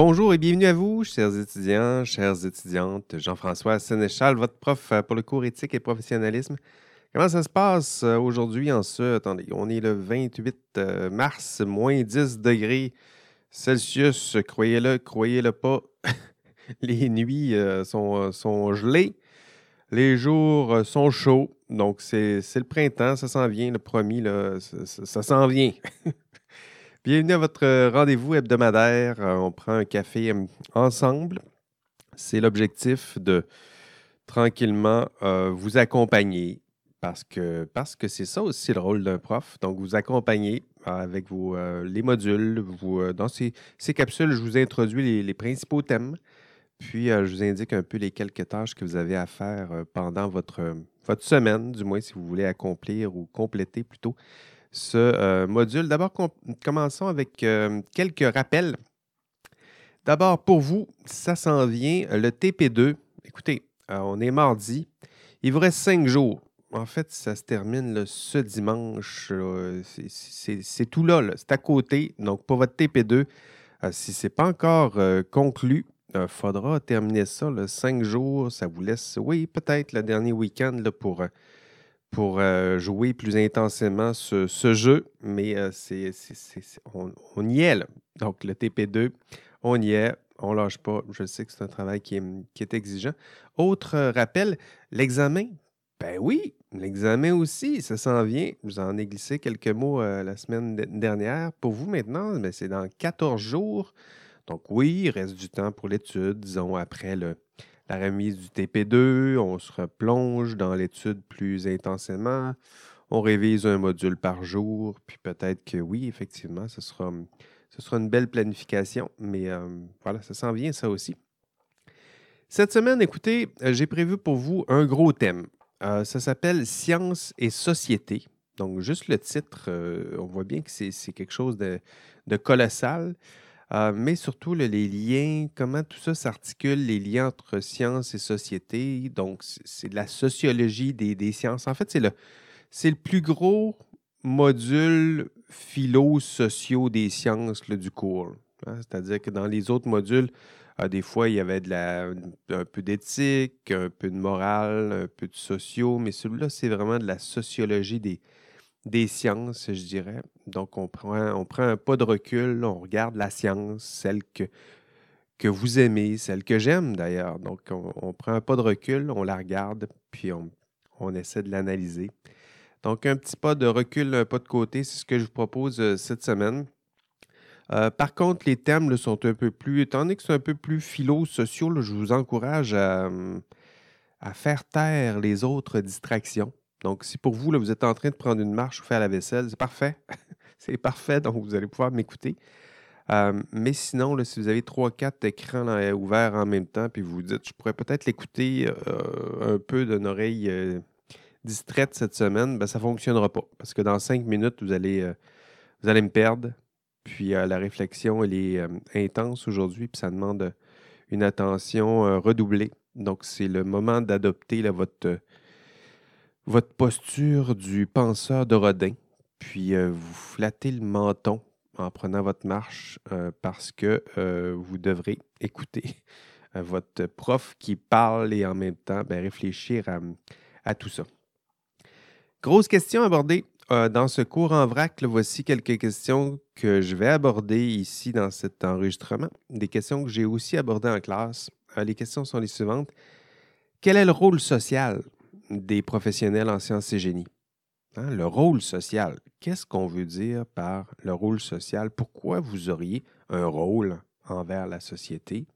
Bonjour et bienvenue à vous, chers étudiants, chères étudiantes. Jean-François Sénéchal, votre prof euh, pour le cours éthique et professionnalisme. Comment ça se passe euh, aujourd'hui en ce... Attendez, on est le 28 euh, mars, moins 10 degrés Celsius. Croyez-le, croyez-le pas. Les nuits sont, sont gelées. Les jours sont chauds. Donc, c'est le printemps, ça s'en vient, le promis, là, ça, ça s'en vient. Bienvenue à votre euh, rendez-vous hebdomadaire. Euh, on prend un café euh, ensemble. C'est l'objectif de tranquillement vous accompagner parce que parce que c'est ça aussi le rôle d'un prof. Donc, vous accompagner avec vos, les modules. Dans ces, capsules, je vous introduis les, principaux thèmes. Puis, je vous indique un peu les quelques tâches que vous avez à faire pendant votre, votre semaine, du moins si vous voulez accomplir ou compléter plutôt ce euh, module. D'abord, commençons avec euh, quelques rappels. D'abord, pour vous, ça s'en vient, le TP2. Écoutez, euh, on est mardi. Il vous reste cinq jours. En fait, ça se termine ce dimanche. C'est tout là, c'est à côté. Donc, pour votre TP2, si ce n'est pas encore conclu, il faudra terminer ça, cinq jours. Ça vous laisse, oui, peut-être le dernier week-end pour pour euh, jouer plus intensément ce, jeu, mais euh, c'est, on, y est là. Donc, le TP2, on y est, on lâche pas. Je sais que c'est un travail qui est, exigeant. Autre euh, rappel, l'examen. Ben oui, l'examen aussi, ça s'en vient. Je vous en ai glissé quelques mots la semaine dernière. Pour vous maintenant, ben, c'est dans 14 jours. Donc oui, il reste du temps pour l'étude, disons, après le, la remise du TP2, on se replonge dans l'étude plus intensément, on révise un module par jour, puis peut-être que oui, effectivement, ce sera, une belle planification, mais euh, voilà, ça s'en vient ça aussi. Cette semaine, écoutez, euh, j'ai prévu pour vous un gros thème. Euh, ça s'appelle Science et société. Donc, juste le titre, on voit bien que c'est quelque chose de colossal. Euh, mais surtout les liens, comment tout ça s'articule, les liens entre sciences et société. Donc, c'est de la sociologie des, sciences. En fait, c'est le, le plus gros module philo-sociaux des sciences du cours. Hein. C'est-à-dire que dans les autres modules, euh, des fois, il y avait un peu d'éthique, un peu de morale, un peu de sociaux, mais celui-là, c'est vraiment de la sociologie des, des sciences, je dirais. Donc, on prend, on prend un pas de recul, on regarde la science, celle que, vous aimez, celle que j'aime d'ailleurs. Donc, on, prend un pas de recul, on la regarde, puis on, essaie de l'analyser. Donc, un petit pas de recul, un pas de côté, c'est ce que je vous propose euh, cette semaine. Euh, par contre, les thèmes sont un peu plus, étant donné que c'est un peu plus philo-sociaux, je vous encourage à, à faire taire les autres distractions. Donc, si pour vous, là, vous êtes en train de prendre une marche ou faire la vaisselle, c'est parfait. c'est parfait, donc vous allez pouvoir m'écouter. Euh, mais sinon, là, si vous avez trois, quatre écrans ouverts en même temps, puis vous vous dites, je pourrais peut-être l'écouter euh, un peu d'une oreille euh, distraite cette semaine, ben, ça ne fonctionnera pas. Parce que dans cinq minutes, vous allez, vous allez me perdre. Puis la réflexion, elle est intense aujourd'hui, puis ça demande une attention redoublée. Donc, c'est le moment d'adopter votre votre posture du penseur de Rodin, puis euh, vous flattez le menton en prenant votre marche euh, parce que euh, vous devrez écouter votre prof qui parle et en même temps ben, réfléchir à, tout ça. Grosse question abordée dans ce cours en vrac. voici quelques questions que je vais aborder ici dans cet enregistrement. Des questions que j'ai aussi abordées en classe. les questions sont les suivantes. Quel est le rôle social des professionnels en sciences et génie. Hein, le rôle social. Qu'est-ce qu'on veut dire par le rôle social? Pourquoi vous auriez un rôle envers la société?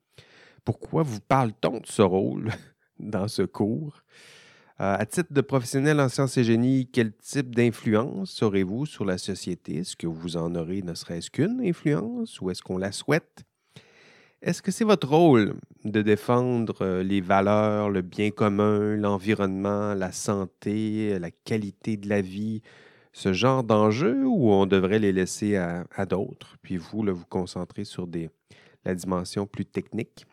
Pourquoi vous parle-t-on de ce rôle dans ce cours? Euh, à titre de professionnel en sciences et génie, quel type d'influence aurez-vous sur la société? Est-ce que vous en aurez ne serait-ce qu'une influence ou est-ce qu'on la souhaite? Est-ce que c'est votre rôle de défendre euh, les valeurs, le bien commun, l'environnement, la santé, la qualité de la vie, ce genre d'enjeux, ou on devrait les laisser à, d'autres, puis vous, là, vous concentrer sur des, la dimension plus technique?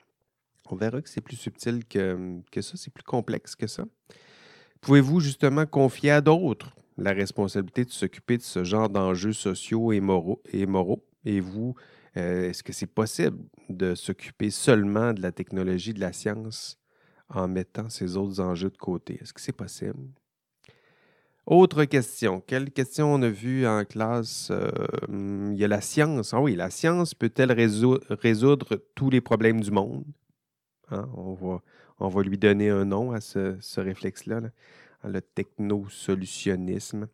On verra que c'est plus subtil que, que ça, c'est plus complexe que ça. Pouvez-vous justement confier à d'autres la responsabilité de s'occuper de ce genre d'enjeux sociaux et moraux, et vous Euh, est-ce que c'est possible de s'occuper seulement de la technologie, de la science, en mettant ces autres enjeux de côté? Est-ce que c'est possible? Autre question. Quelle question on a vu en classe? Euh, il y a la science. Ah oui, la science peut-elle résoudre tous les problèmes du monde? Hein, on, va, lui donner un nom à ce, réflexe-là, hein, le technosolutionnisme.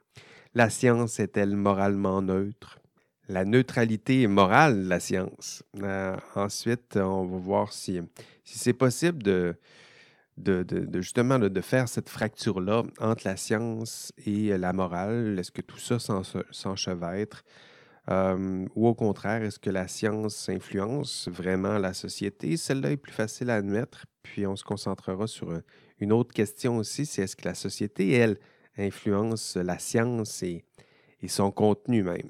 La science est-elle moralement neutre? La neutralité morale la science. Euh, ensuite, on va voir si, c'est possible de, de, justement de faire cette fracture-là entre la science et la morale? Est-ce que tout ça s'enchevêtre? Euh, ou au contraire, est-ce que la science influence vraiment la société? Celle-là est plus facile à admettre, puis on se concentrera sur une autre question aussi, c'est est-ce que la société, elle, influence la science et, son contenu même?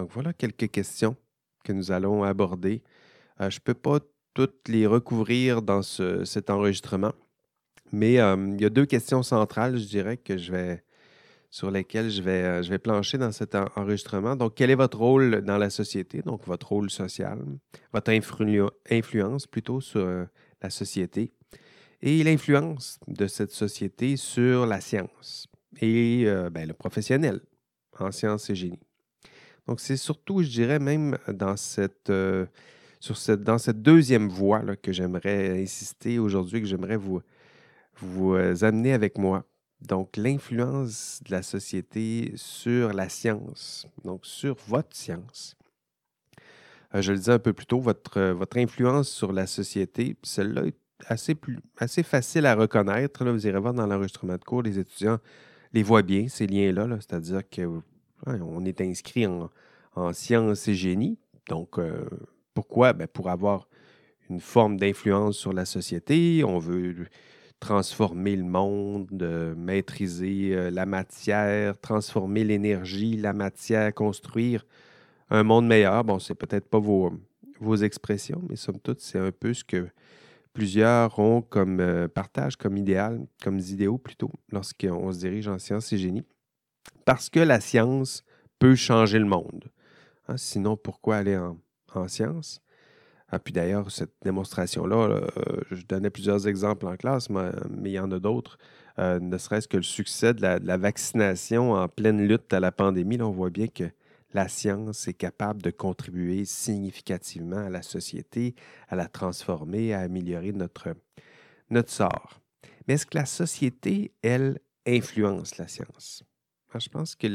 Donc voilà quelques questions que nous allons aborder. je ne peux pas toutes les recouvrir dans cet enregistrement. Mais euh, il y a deux questions centrales, je dirais, sur lesquelles je vais, euh, je vais plancher dans cet enregistrement. Donc, quel est votre rôle dans la société, donc votre rôle social, votre influence plutôt sur euh, la société, et l'influence de cette société sur la science et ben, le professionnel en sciences et génie. Donc, c'est surtout, je dirais, même dans cette dans cette deuxième voie que j'aimerais insister aujourd'hui, que j'aimerais vous, vous euh, amener avec moi. Donc, l'influence de la société sur la science, donc sur votre science. Euh, je le disais un peu plus tôt, votre, euh, votre influence sur la société, celle-là est assez, plus, assez facile à reconnaître. Là, vous irez voir dans l'enregistrement de cours, les étudiants les voient bien, ces liens-là, -là, cest à dire qu'on est inscrit en, en sciences et génie. Donc, pourquoi? Ben, pour avoir une forme d'influence sur la société. On veut transformer le monde, maîtriser euh, la matière, transformer l'énergie, la matière, construire un monde meilleur. Bon, c'est peut-être pas vos, expressions, mais somme toute, c'est un peu ce que plusieurs ont comme euh, partage, comme idéal, comme idéaux plutôt, lorsqu'on se dirige en sciences et génie. Parce que la science peut changer le monde. Hein, sinon, pourquoi aller en, en sciences. Ah, puis d'ailleurs, cette démonstration-là, euh, je donnais plusieurs exemples en classe, mais, il y en a d'autres. Euh, ne serait-ce que le succès de la, vaccination en pleine lutte à la pandémie, là, on voit bien que la science est capable de contribuer significativement à la société, à la transformer, à améliorer notre, notre sort. Mais est-ce que la société, elle, influence la science? Je pense que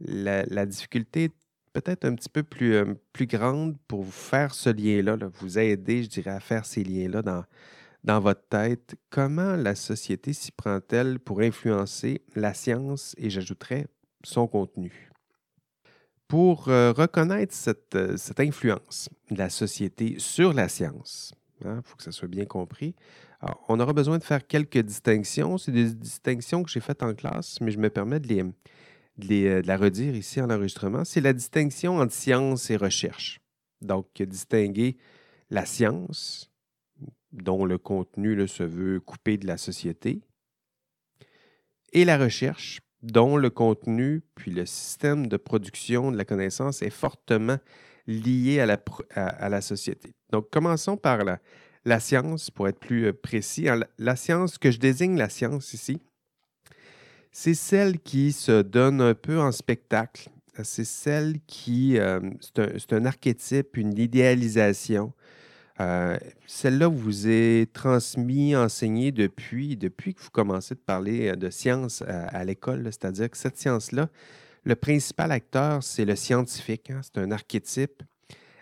la, difficulté peut-être un petit peu plus, euh, plus grande pour vous faire ce lien-là, vous aider, je dirais, à faire ces liens-là dans, dans votre tête. Comment la société s'y prend-elle pour influencer la science et j'ajouterais son contenu? Pour euh, reconnaître cette, euh, cette, influence de la société sur la science, il hein, faut que ça soit bien compris, on aura besoin de faire quelques distinctions. C'est des distinctions que j'ai faites en classe, mais je me permets de les, euh, de, la redire ici en enregistrement, c'est la distinction entre science et recherche. Donc, distinguer la science, dont le contenu se veut coupé de la société, et la recherche, dont le contenu puis le système de production de la connaissance est fortement lié à la, à, la société. Donc, commençons par la, science, pour être plus euh, précis. La science, que je désigne la science ici, c'est celle qui se donne un peu en spectacle. C'est celle qui, euh, c'est un, archétype, une idéalisation. Euh, celle-là vous est transmise, enseignée depuis, que vous commencez de parler de science à, l'école. C'est-à-dire que cette science-là, le principal acteur, c'est le scientifique. Hein. C'est un archétype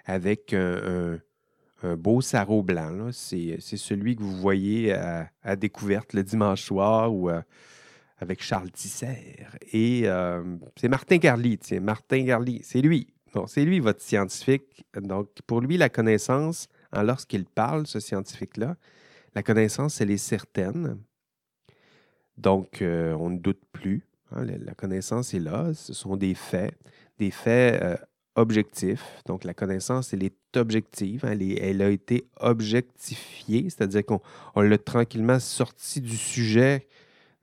avec un, beau sarrau blanc. C'est celui que vous voyez à, découverte le dimanche soir ou avec Charles Tisser. Et euh, c'est Martin Garly, tiens, Martin Garly, c'est lui. c'est lui votre scientifique. Donc, pour lui, la connaissance, lorsqu'il parle, ce scientifique-là, la connaissance, elle est certaine. Donc, euh, on ne doute plus. Hein, la, connaissance est là. Ce sont des faits, des faits objectifs. Donc, la connaissance, elle est objective. Hein, elle, a été objectifiée, c'est-à-dire qu'on l'a tranquillement sorti du sujet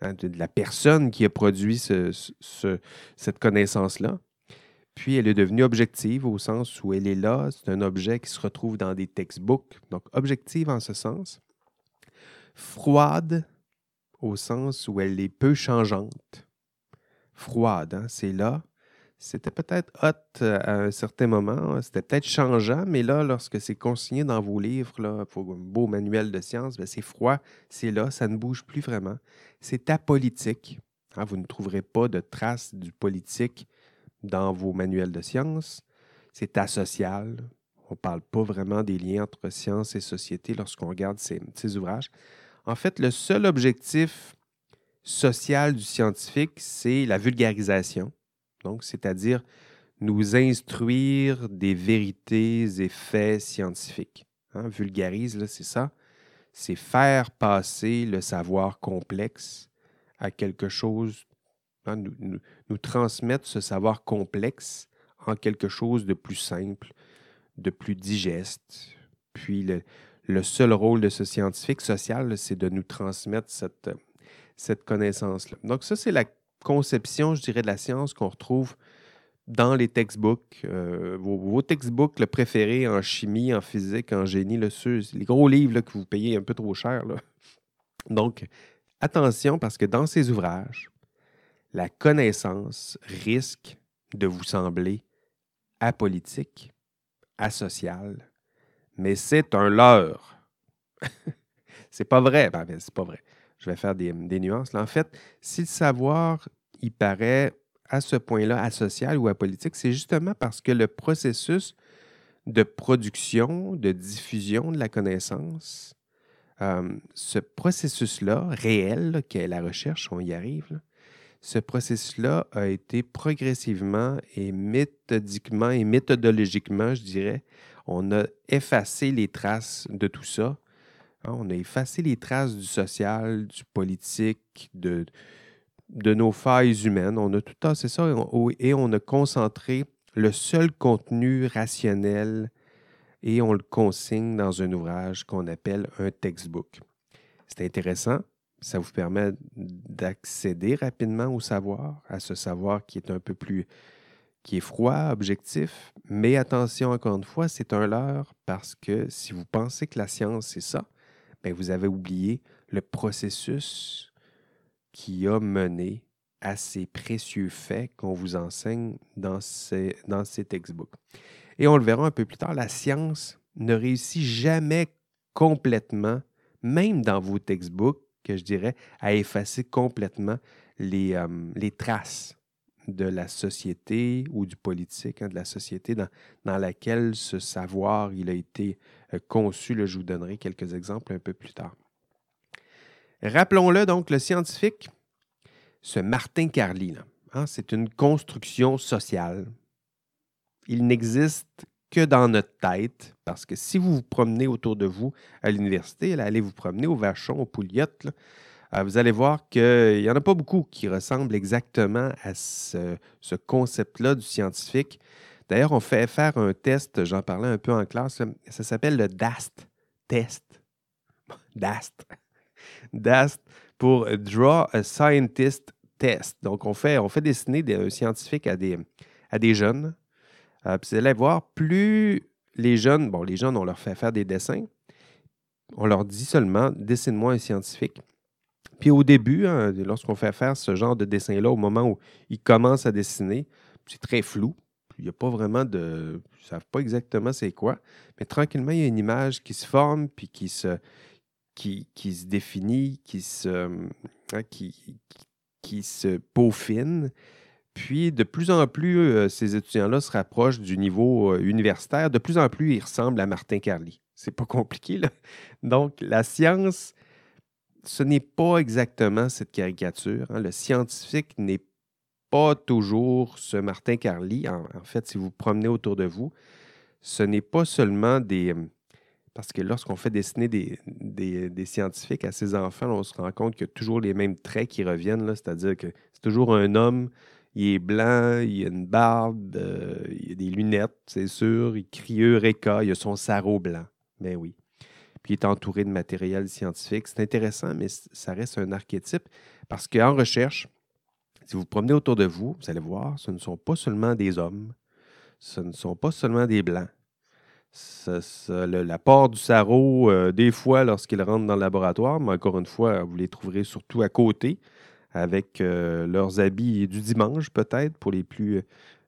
Hein, de la personne qui a produit cette connaissance-là. Puis elle est devenue objective au sens où elle est là, c'est un objet qui se retrouve dans des textbooks, donc objective en ce sens. Froide au sens où elle est peu changeante. Froide, hein, c'est là. C'était peut-être hot euh, à un certain moment, c'était peut-être changeant, mais là, lorsque c'est consigné dans vos livres, là, pour un beau manuel de science, ben, c'est froid, c'est là, ça ne bouge plus vraiment. C'est apolitique. Hein, vous ne trouverez pas de traces du politique dans vos manuels de sciences. C'est asocial. On ne parle pas vraiment des liens entre science et société lorsqu'on regarde ces, ouvrages. En fait, le seul objectif social du scientifique, c'est la vulgarisation. Donc, c'est-à-dire nous instruire des vérités et faits scientifiques. Hein, vulgarise, c'est ça. C'est faire passer le savoir complexe à quelque chose Hein, nous, transmettre ce savoir complexe en quelque chose de plus simple, de plus digeste. Puis le, seul rôle de ce scientifique social, c'est de nous transmettre cette, cette connaissance-là. Donc ça, c'est la conception, je dirais, de la science qu'on retrouve dans les textbooks, euh, vos, textbooks préférés en chimie, en physique, en génie, le les gros livres que vous payez un peu trop cher. Donc, attention parce que dans ces ouvrages, la connaissance risque de vous sembler apolitique, asocial, mais c'est un leurre. c'est pas vrai. Ben, c'est pas vrai. Je vais faire des, nuances. en fait, si le savoir, il paraît à ce point-là asocial ou apolitique, c'est justement parce que le processus de production, de diffusion de la connaissance, euh, ce processus-là, réel, qui est la recherche, on y arrive, ce processus-là a été progressivement et méthodiquement et méthodologiquement, je dirais, on a effacé les traces de tout ça. Hein, on a effacé les traces du social, du politique, de, de nos failles humaines. On a tout c'est ça, et on a concentré le seul contenu rationnel et on le consigne dans un ouvrage qu'on appelle un textbook. C'est intéressant ça vous permet d'accéder rapidement au savoir, à ce savoir qui est un peu plus, qui est froid, objectif. Mais attention, encore une fois, c'est un leurre parce que si vous pensez que la science, c'est ça, bien, vous avez oublié le processus qui a mené à ces précieux faits qu'on vous enseigne dans ces, dans textbooks. Et on le verra un peu plus tard, la science ne réussit jamais complètement, même dans vos textbooks, que je dirais, à effacer complètement les, euh, les traces de la société ou du politique, hein, de la société dans, laquelle ce savoir a été euh, conçu. je vous donnerai quelques exemples un peu plus tard. Rappelons-le donc, le scientifique, ce Martin Carly, hein, c'est une construction sociale. Il n'existe que dans notre tête, parce que si vous vous promenez autour de vous à l'université, allez vous promener au Vachon, au Pouliot, vous allez voir qu'il n'y en a pas beaucoup qui ressemblent exactement à ce, concept-là du scientifique. D'ailleurs, on fait faire un test, j'en parlais un peu en classe, ça s'appelle le DAST test. DAST. DAST pour Draw a Scientist Test. Donc, on fait, on fait dessiner des, scientifiques à des, à des jeunes euh, puis vous allez voir, plus les jeunes, bon, les jeunes, on leur fait faire des dessins. On leur dit seulement, dessine-moi un scientifique. Puis au début, hein, lorsqu'on fait faire ce genre de dessin-là, au moment où ils commencent à dessiner, c'est très flou. Il n'y a pas vraiment de. Ils ne savent pas exactement c'est quoi. Mais tranquillement, il y a une image qui se forme, puis qui se, qui, qui se définit, qui se, hein, qui, qui se peaufine. Puis, de plus en plus, euh, ces étudiants-là se rapprochent du niveau euh, universitaire. De plus en plus, ils ressemblent à Martin Carly. C'est pas compliqué, là. Donc, la science, ce n'est pas exactement cette caricature. Hein. Le scientifique n'est pas toujours ce Martin Carly. En, fait, si vous promenez autour de vous, ce n'est pas seulement des... Euh, parce que lorsqu'on fait dessiner des, des, scientifiques à ses enfants, on se rend compte qu'il y a toujours les mêmes traits qui reviennent, c'est-à-dire que c'est toujours un homme il est blanc, il a une barbe, euh, il a des lunettes, c'est sûr. Il crie Eureka, il a son sarrau blanc. Ben oui. Puis il est entouré de matériel scientifique. C'est intéressant, mais ça reste un archétype parce qu'en recherche, si vous promenez autour de vous, vous allez voir, ce ne sont pas seulement des hommes, ce ne sont pas seulement des blancs. L'apport du sarreau, euh, des fois, lorsqu'ils rentrent dans le laboratoire, mais encore une fois, vous les trouverez surtout à côté, avec euh, leurs habits du dimanche, peut-être, pour les plus,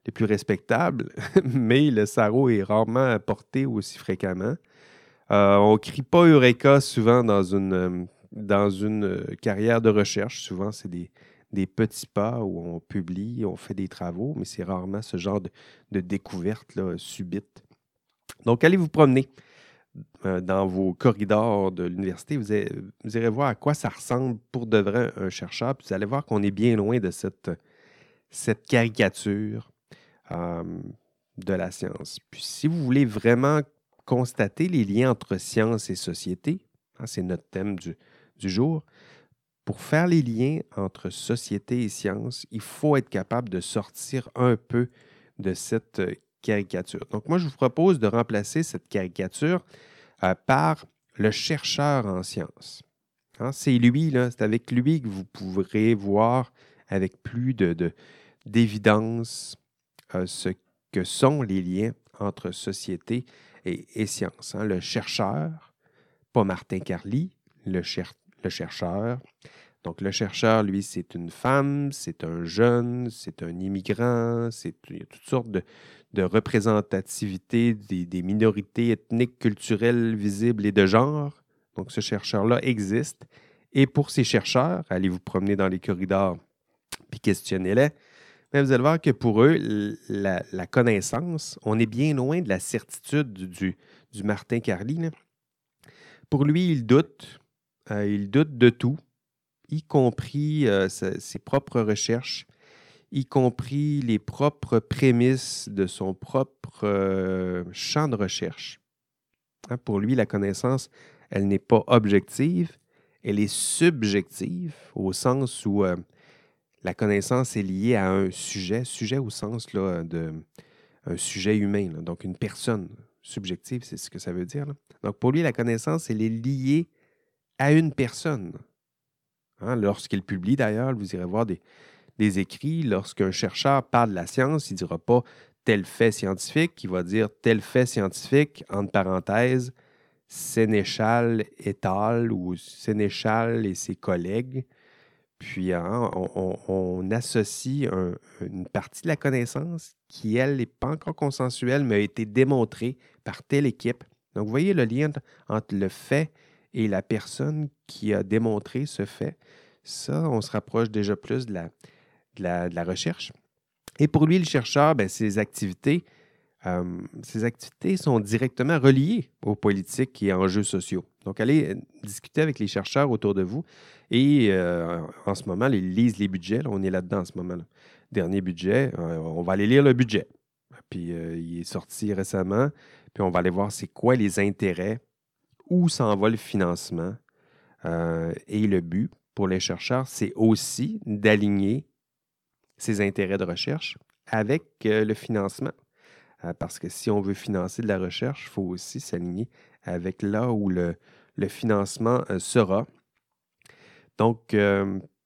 les plus respectables. mais le sarreau est rarement porté aussi fréquemment. Euh, on ne crie pas Eureka souvent dans une, dans une carrière de recherche. Souvent, c'est des, petits pas où on publie, on fait des travaux, mais c'est rarement ce genre de, de découverte subite. Donc, allez vous promener euh, dans vos corridors de l'université. Vous, irez voir à quoi ça ressemble pour de vrai un chercheur. Puis vous allez voir qu'on est bien loin de cette, caricature euh, de la science. Puis si vous voulez vraiment constater les liens entre science et société, hein, c'est notre thème du, jour, pour faire les liens entre société et science, il faut être capable de sortir un peu de cette caricature. Donc, moi, je vous propose de remplacer cette caricature euh, par le chercheur en sciences. Hein, c'est lui, c'est avec lui que vous pourrez voir avec plus d'évidence de, euh, ce que sont les liens entre société et, et science. Hein. Le chercheur, pas Martin Carly, le, chercheur. Donc, le chercheur, lui, c'est une femme, c'est un jeune, c'est un immigrant, c'est il y a toutes sortes de, représentativité des, minorités ethniques, culturelles, visibles et de genre. Donc, ce chercheur-là existe. Et pour ces chercheurs, allez vous promener dans les corridors puis questionnez-les. Vous allez voir que pour eux, la, connaissance, on est bien loin de la certitude du, Martin Carly. Pour lui, il doute. Euh, il doute de tout, y compris euh, ses propres recherches y compris les propres prémices de son propre euh, champ de recherche. Hein, pour lui, la connaissance, elle n'est pas objective, elle est subjective au sens où la connaissance est liée à un sujet, sujet au sens là, de un sujet humain, donc une personne subjective, c'est ce que ça veut dire. Donc pour lui, la connaissance, elle est liée à une personne. Hein, lorsqu'il publie d'ailleurs, vous irez voir des, des écrits, lorsqu'un chercheur parle de la science, il ne dira pas tel fait scientifique, il va dire tel fait scientifique, entre parenthèses, Sénéchal et al. ou Sénéchal et ses collègues. Puis hein, on, associe une partie de la connaissance qui, elle, n'est pas encore consensuelle, mais a été démontrée par telle équipe. Donc, vous voyez le lien entre le fait et la personne qui a démontré ce fait. Ça, on se rapproche déjà plus de la, recherche. Et pour lui, le chercheur, ben, ses, activités, euh, activités sont directement reliées aux politiques et enjeux sociaux. Donc, allez discuter avec les chercheurs autour de vous. Et euh, en ce moment, ils lisent les budgets. on est là-dedans en ce moment. Dernier budget, euh, on va aller lire le budget. Puis il est sorti récemment. Puis on va aller voir c'est quoi les intérêts, où s'en va le financement. et le but pour les chercheurs, c'est aussi d'aligner ses intérêts de recherche avec euh, le financement. Euh, parce que si on veut financer de la recherche, il faut aussi s'aligner avec là où le, financement euh, sera. Donc,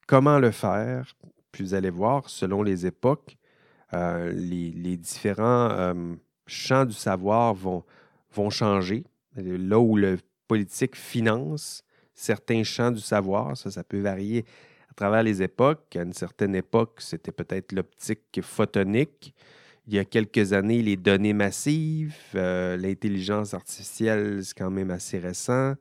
comment le faire? Puis vous allez voir, selon les époques, les, différents champs du savoir vont, vont changer. Là où le politique finance certains champs du savoir, ça, peut varier à travers les époques. À une certaine époque, c'était peut-être l'optique photonique. Il y a quelques années, les données massives, euh, l'intelligence artificielle, c'est quand même assez récent.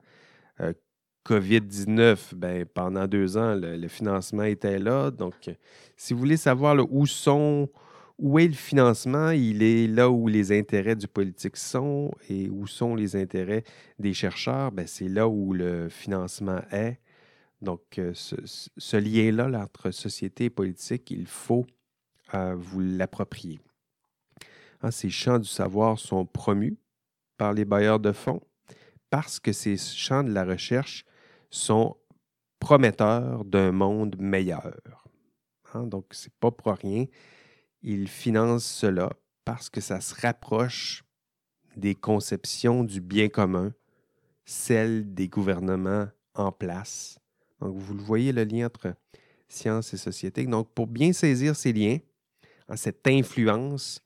Euh, COVID-19, ben, pendant deux ans, le, financement était là. Donc, si vous voulez savoir où sont, où est le financement, il est là où les intérêts du politique sont et où sont les intérêts des chercheurs, ben, c'est là où le financement est. Donc, euh, ce, lien-là entre société et politique, il faut euh, vous l'approprier. Hein, ces champs du savoir sont promus par les bailleurs de fonds parce que ces champs de la recherche sont prometteurs d'un monde meilleur. Hein, donc, ce n'est pas pour rien. Ils financent cela parce que ça se rapproche des conceptions du bien commun, celles des gouvernements en place donc, vous le voyez, le lien entre science et société. Donc, pour bien saisir ces liens, cette influence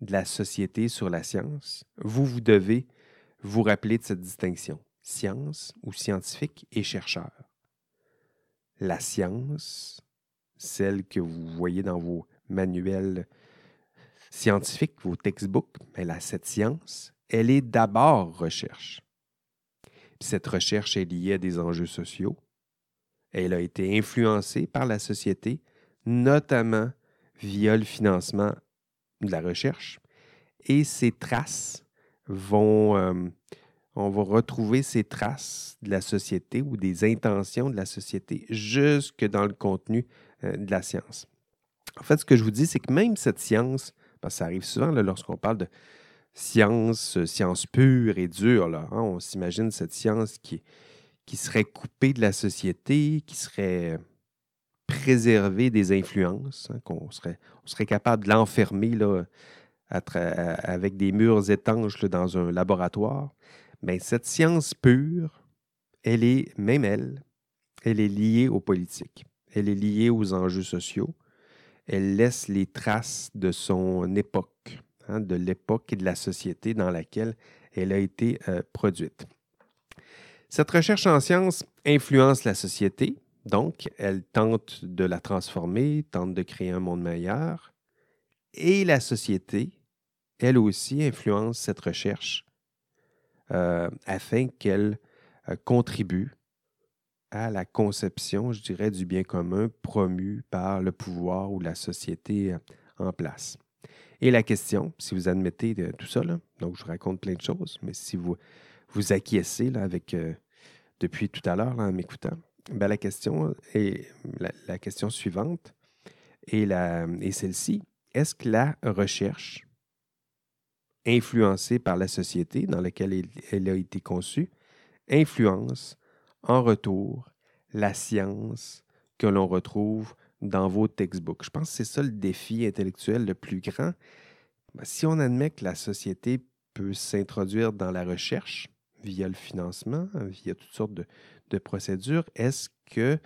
de la société sur la science, vous, vous devez vous rappeler de cette distinction, science ou scientifique et chercheur. La science, celle que vous voyez dans vos manuels scientifiques, vos textbooks, mais là, cette science, elle est d'abord recherche. cette recherche est liée à des enjeux sociaux. Elle a été influencée par la société, notamment via le financement de la recherche. Et ces traces vont, euh, on va retrouver ces traces de la société ou des intentions de la société jusque dans le contenu euh, de la science. En fait, ce que je vous dis, c'est que même cette science, parce que ça arrive souvent lorsqu'on parle de science, euh, science pure et dure, hein, on s'imagine cette science qui, serait coupée de la société, qui serait préservée des influences, hein, qu'on serait, on serait capable de l'enfermer avec des murs étanches dans un laboratoire. Mais cette science pure, elle est, même elle, elle est liée aux politiques. Elle est liée aux enjeux sociaux elle laisse les traces de son époque, hein, de l'époque et de la société dans laquelle elle a été euh, produite. Cette recherche en sciences influence la société, donc elle tente de la transformer, tente de créer un monde meilleur, et la société, elle aussi, influence cette recherche afin qu'elle euh, contribue à la conception, je dirais, du bien commun promu par le pouvoir ou la société euh, en place. Et la question, si vous admettez tout ça, donc je raconte plein de choses, mais si vous vous acquiescez là, avec, euh, depuis tout à l'heure en m'écoutant, ben, la question est la, question suivante et, et celle-ci. Est-ce que la recherche, influencée par la société dans laquelle elle a été conçue, influence en retour la science que l'on retrouve dans vos textbooks. Je pense que c'est ça le défi intellectuel le plus grand. Ben, si on admet que la société peut s'introduire dans la recherche via le financement, via toutes sortes de, de procédures, est-ce que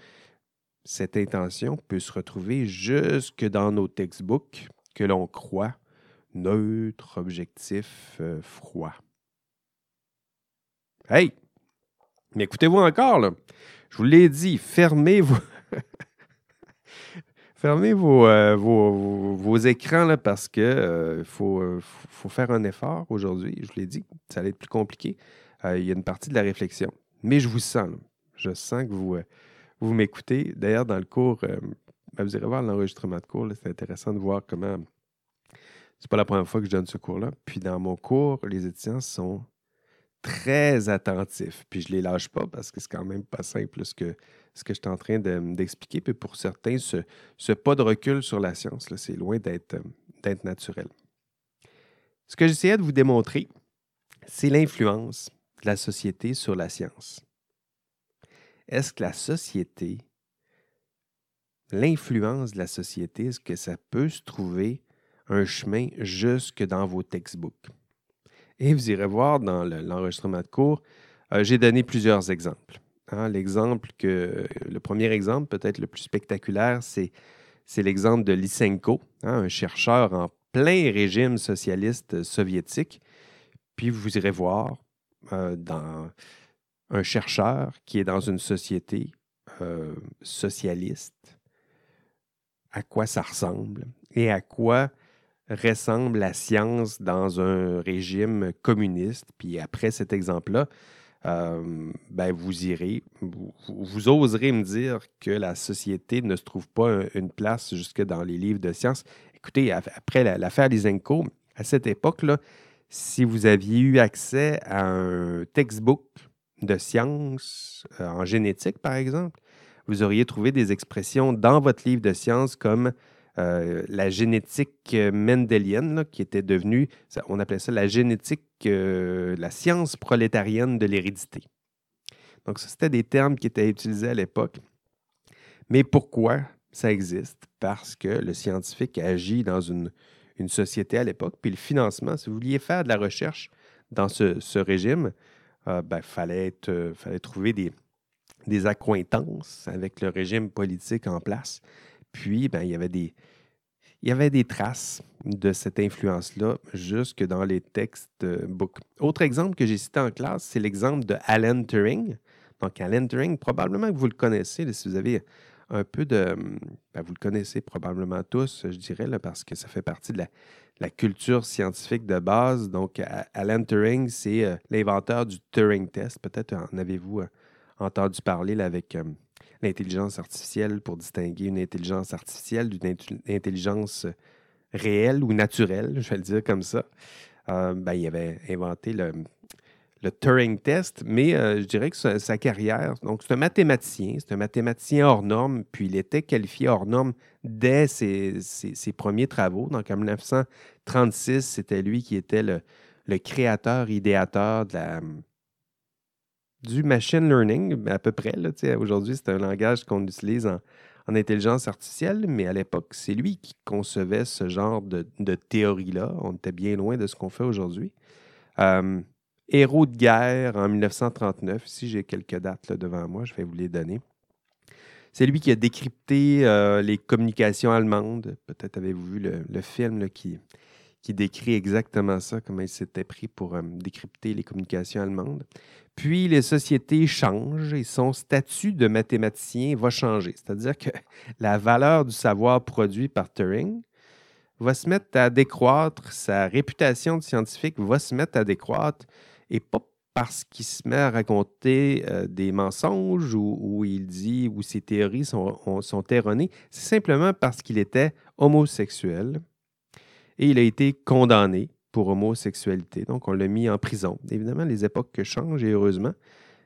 cette intention peut se retrouver jusque dans nos textbooks que l'on croit neutres, objectifs, euh, froids? Hey! Mais écoutez-vous encore, là. Je vous l'ai dit, fermez vos, fermez euh, vos, vos, écrans là, parce qu'il euh, faut, faire un effort aujourd'hui. Je vous l'ai dit, ça allait être plus compliqué. il y a une partie de la réflexion. Mais je vous sens. Je sens que vous, vous m'écoutez. D'ailleurs, dans le cours, vous irez voir l'enregistrement de cours. C'est intéressant de voir comment. C'est pas la première fois que je donne ce cours-là. Puis dans mon cours, les étudiants sont très attentif. Puis je les lâche pas parce que c'est quand même pas simple ce que, ce que je suis en train d'expliquer. Puis pour certains, ce, pas de recul sur la science, c'est loin d'être naturel. Ce que j'essayais de vous démontrer, c'est l'influence de la société sur la science. Est-ce que la société, l'influence de la société, est-ce que ça peut se trouver un chemin jusque dans vos textbooks? Et vous irez voir dans l'enregistrement de cours, euh, j'ai donné plusieurs exemples. Hein. L'exemple que, le premier exemple, peut-être le plus spectaculaire, c'est, l'exemple de Lysenko, hein, un chercheur en plein régime socialiste soviétique. Puis vous irez voir euh, dans un chercheur qui est dans une société euh, socialiste, à quoi ça ressemble et à quoi ressemble la science dans un régime communiste. Puis après cet exemple-là, euh, ben vous irez, vous, oserez me dire que la société ne se trouve pas une place jusque dans les livres de science. Écoutez, après l'affaire Lysenko, à cette époque-là, si vous aviez eu accès à un textbook de science euh, en génétique, par exemple, vous auriez trouvé des expressions dans votre livre de science comme euh, la génétique euh, mendélienne, qui était devenue, on appelait ça la génétique, euh, la science prolétarienne de l'hérédité. Donc, ça, c'était des termes qui étaient utilisés à l'époque. Mais pourquoi ça existe? Parce que le scientifique agit dans une, société à l'époque, puis le financement, si vous vouliez faire de la recherche dans ce, régime, il ben, fallait, fallait trouver des, des accointances avec le régime politique en place. Puis, ben, il y avait des, il y avait des traces de cette influence-là jusque dans les textes book. Autre exemple que j'ai cité en classe, c'est l'exemple de Alan Turing. Donc, Alan Turing, probablement que vous le connaissez, si vous avez un peu de... Ben, vous le connaissez probablement tous, je dirais, parce que ça fait partie de la, culture scientifique de base. Donc, Alan Turing, c'est euh, l'inventeur du Turing test. Peut-être en avez-vous euh, entendu parler avec euh, l'intelligence artificielle pour distinguer une intelligence artificielle d'une intelligence réelle ou naturelle, je vais le dire comme ça. ben, il avait inventé le, le Turing test, mais euh, je dirais que sa, carrière, donc c'est un mathématicien, c'est un mathématicien hors norme, puis il était qualifié hors norme dès ses, premiers travaux. Donc en 1936, c'était lui qui était le, créateur, idéateur de la, du machine learning, à peu près. Aujourd'hui, c'est un langage qu'on utilise en, intelligence artificielle, mais à l'époque, c'est lui qui concevait ce genre de, théorie-là. On était bien loin de ce qu'on fait aujourd'hui. Euh, Héros de guerre en 1939. Ici, j'ai quelques dates devant moi, je vais vous les donner. C'est lui qui a décrypté euh, les communications allemandes. Peut-être avez-vous vu le, film qui, qui décrit exactement ça, comment il s'était pris pour euh, décrypter les communications allemandes. Puis les sociétés changent et son statut de mathématicien va changer. C'est-à-dire que la valeur du savoir produit par Turing va se mettre à décroître, sa réputation de scientifique va se mettre à décroître et pas parce qu'il se met à raconter euh, des mensonges ou, il dit ou ses théories sont, sont erronées, c'est simplement parce qu'il était homosexuel et il a été condamné pour homosexualité. Donc, on l'a mis en prison. Évidemment, les époques changent et heureusement.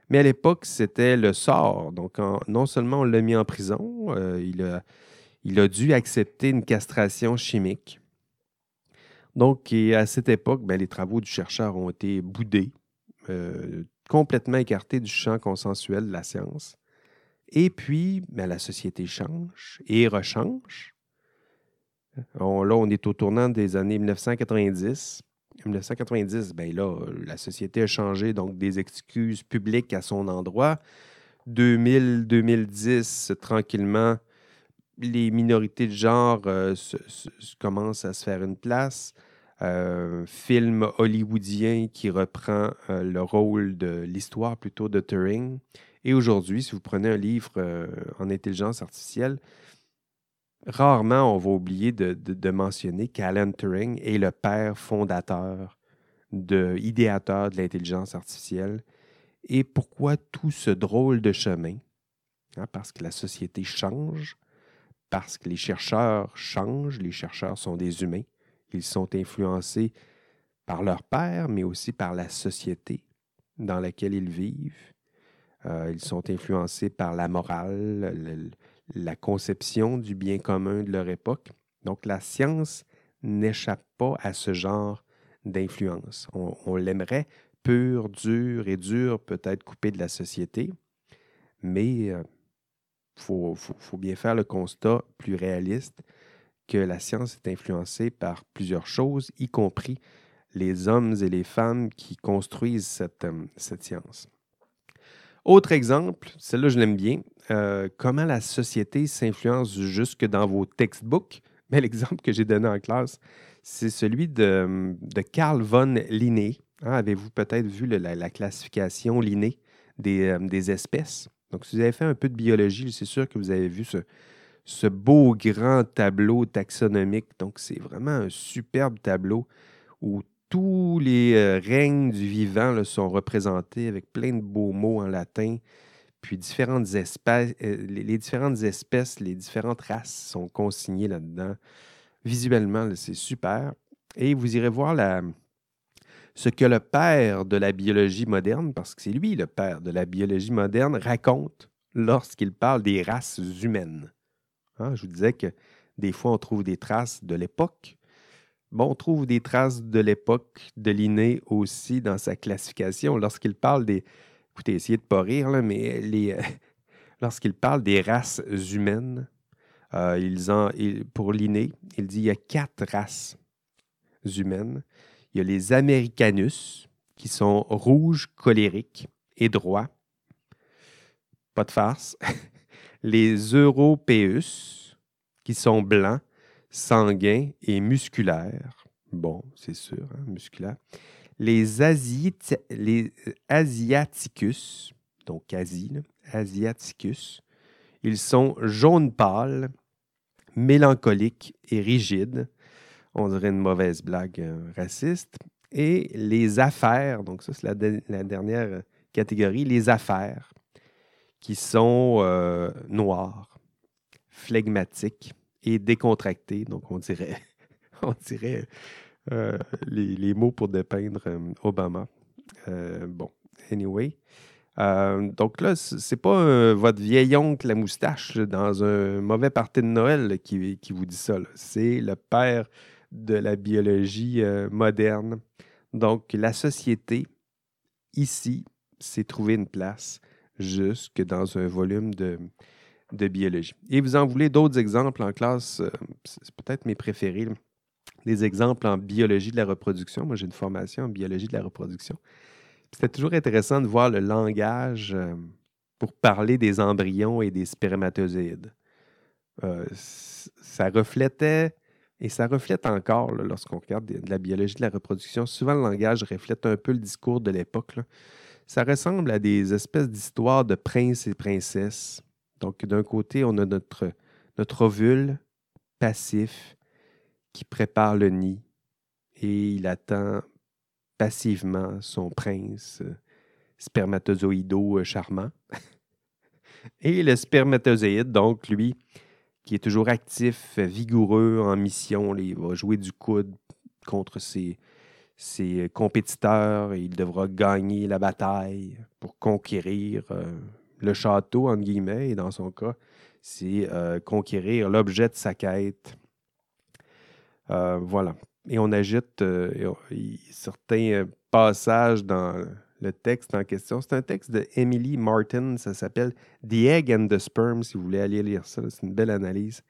Mais à l'époque, c'était le sort. Donc, non seulement on l'a mis en prison, euh, il, a, dû accepter une castration chimique. Donc, à cette époque, ben, les travaux du chercheur ont été boudés, euh, complètement écartés du champ consensuel de la science. Et puis, ben, la société change et rechange. Là, on est au tournant des années 1990. 1990, ben là, la société a changé, donc des excuses publiques à son endroit. 2000, 2010, tranquillement, les minorités de genre euh, commencent à se faire une place. Euh, film hollywoodien qui reprend euh, le rôle de l'histoire plutôt de Turing. Et aujourd'hui, si vous prenez un livre euh, en intelligence artificielle, rarement on va oublier de, mentionner qu'Alan Turing est le père fondateur, de, idéateur de l'intelligence artificielle. Et pourquoi tout ce drôle de chemin? Hein, parce que la société change, parce que les chercheurs changent, les chercheurs sont des humains. Ils sont influencés par leur père, mais aussi par la société dans laquelle ils vivent. Euh, ils sont influencés par la morale, la conception du bien commun de leur époque. Donc la science n'échappe pas à ce genre d'influence. On, l'aimerait pur, dur et dur, peut-être coupé de la société, mais il euh, faut, bien faire le constat plus réaliste que la science est influencée par plusieurs choses, y compris les hommes et les femmes qui construisent cette, euh, cette science. Autre exemple, celle-là je l'aime bien, euh, comment la société s'influence jusque dans vos textbooks? Mais l'exemple que j'ai donné en classe, c'est celui de, Carl von Linné. Hein, avez-vous peut-être vu la, classification Linné des, euh, des, espèces? Donc, si vous avez fait un peu de biologie, c'est sûr que vous avez vu ce, ce beau grand tableau taxonomique. Donc, c'est vraiment un superbe tableau où tous les euh, règnes du vivant sont représentés avec plein de beaux mots en latin. Puis différentes espèces, euh, les, différentes espèces, les différentes races sont consignées là-dedans. Visuellement, c'est super. Et vous irez voir ce que le père de la biologie moderne, parce que c'est lui le père de la biologie moderne, raconte lorsqu'il parle des races humaines. Hein, je vous disais que des fois, on trouve des traces de l'époque. Bon, on trouve des traces de l'époque de Linné aussi dans sa classification. Lorsqu'il parle des. Écoutez, essayez de pas rire, mais les, lorsqu'il parle des races humaines, euh, pour Linné, il dit qu'il y a quatre races humaines. Il y a les Americanus, qui sont rouges, colériques et droits. Pas de farce. les Européus, qui sont blancs, sanguin et musculaire. Bon, c'est sûr, hein, musculaire. Les, les Asiaticus, donc Asie, Asiaticus, ils sont jaune pâle, mélancoliques et rigides. On dirait une mauvaise blague euh, raciste. Et les affaires, donc ça c'est la, dernière catégorie, les affaires, qui sont euh, noires, flegmatiques et décontractées. Donc on dirait, on dirait euh, les, mots pour dépeindre Obama. bon, anyway. donc là, c'est pas votre vieil oncle la moustache dans un mauvais party de Noël qui, qui vous dit ça. C'est le père de la biologie moderne donc, la société, ici, s'est trouvé une place jusque dans un volume de, biologie. Et vous en voulez d'autres exemples en classe, euh, c'est peut-être mes préférés, des exemples en biologie de la reproduction. Moi, j'ai une formation en biologie de la reproduction. C'était toujours intéressant de voir le langage euh, pour parler des embryons et des spermatozoïdes. Euh, ça reflétait et ça reflète encore, lorsqu'on regarde de, la biologie de la reproduction, souvent le langage reflète un peu le discours de l'époque. Ça ressemble à des espèces d'histoires de princes et princesses. Donc, d'un côté, on a notre, ovule passif qui prépare le nid et il attend passivement son prince euh, spermatozoïdo euh, charmant. et le spermatozoïde, donc, lui, qui est toujours actif, vigoureux en mission. il va jouer du coude contre ses, ses compétiteurs et il devra gagner la bataille pour conquérir euh, le château, entre guillemets, et dans son cas, c'est euh, conquérir l'objet de sa quête. Euh, voilà. Et on agite certains passages dans le texte en question. C'est un texte de Emily Martin, ça s'appelle The Egg and the Sperm, si vous voulez aller lire ça. C'est une belle analyse.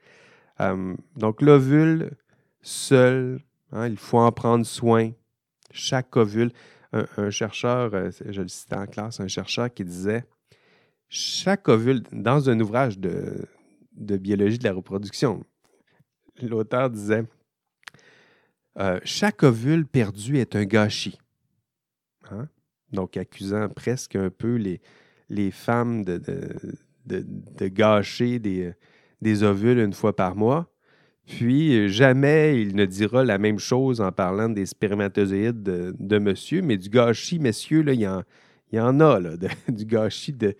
Euh, donc, l'ovule seul, hein, il faut en prendre soin. Chaque ovule. Un, chercheur, euh, je le citais en classe, un chercheur qui disait chaque ovule, dans un ouvrage de, de biologie de la reproduction, l'auteur disait euh, chaque ovule perdu est un gâchis. Hein? donc accusant presque un peu les, les femmes de, de, gâcher des, des, ovules une fois par mois. Puis jamais il ne dira la même chose en parlant des spermatozoïdes de, monsieur, mais du gâchis, messieurs, là, il, y en, y en a, là, du gâchis de,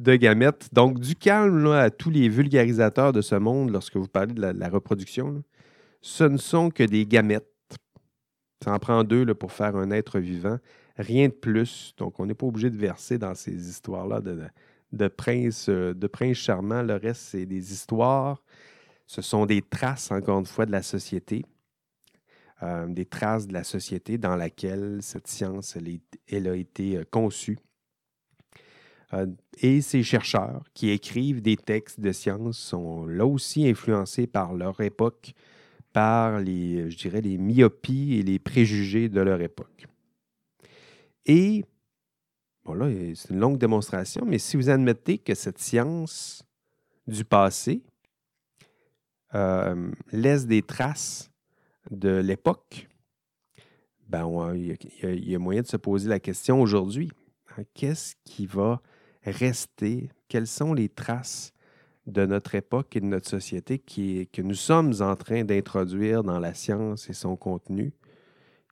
de gamètes. Donc, du calme à tous les vulgarisateurs de ce monde lorsque vous parlez de la, reproduction. Ce ne sont que des gamètes. Ça en prend deux là, pour faire un être vivant. Rien de plus. Donc, on n'est pas obligé de verser dans ces histoires-là de, princes, euh, de princes charmants. Le reste, c'est des histoires. Ce sont des traces, encore une fois, de la société. Euh, des traces de la société dans laquelle cette science, a été euh, conçue. Et ces chercheurs qui écrivent des textes de science sont là aussi influencés par leur époque, par les, je dirais, les myopies et les préjugés de leur époque. Et, bon là, c'est une longue démonstration, mais si vous admettez que cette science du passé euh, laisse des traces de l'époque, ben, il, y a, moyen de se poser la question aujourd'hui. Hein, qu'est-ce qui va rester? Quelles sont les traces de notre époque et de notre société qui, que nous sommes en train d'introduire dans la science et son contenu?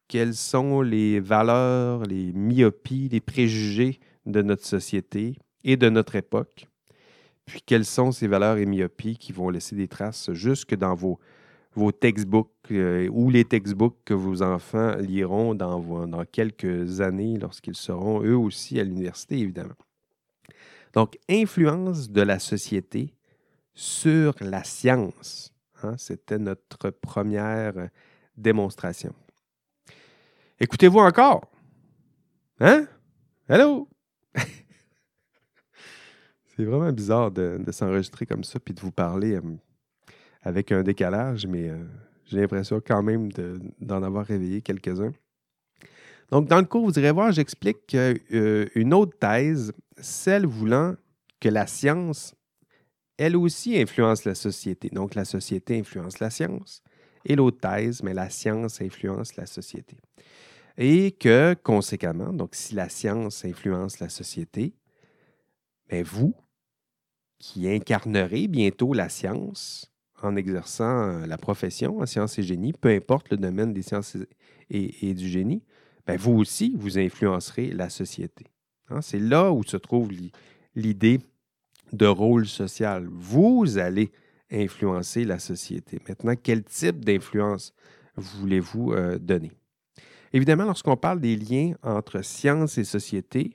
Quelles sont les valeurs, les myopies, les préjugés de notre société et de notre époque, puis quelles sont ces valeurs et myopies qui vont laisser des traces jusque dans vos, vos textbooks euh, ou les textbooks que vos enfants liront dans, dans quelques années lorsqu'ils seront eux aussi à l'université, évidemment? Donc, influence de la société sur la science. Hein, c'était notre première démonstration. Écoutez-vous encore? Hein? Allô? c'est vraiment bizarre de, s'enregistrer comme ça puis de vous parler euh, avec un décalage, mais euh, j'ai l'impression quand même d'en avoir réveillé quelques-uns. Donc, dans le cours, vous irez voir, j'explique euh, une autre thèse, celle voulant que la science, elle aussi, influence la société. Donc, la société influence la science. Et l'autre thèse, mais la science influence la société. Et que, conséquemment, donc si la science influence la société, bien vous, qui incarnerez bientôt la science en exerçant euh, la profession en sciences et génie, peu importe le domaine des sciences et, du génie, bien vous aussi, vous influencerez la société. Hein. C'est là où se trouve l'idée de rôle social. Vous allez influencer la société. Maintenant, quel type d'influence voulez-vous euh, donner? Évidemment, lorsqu'on parle des liens entre science et société,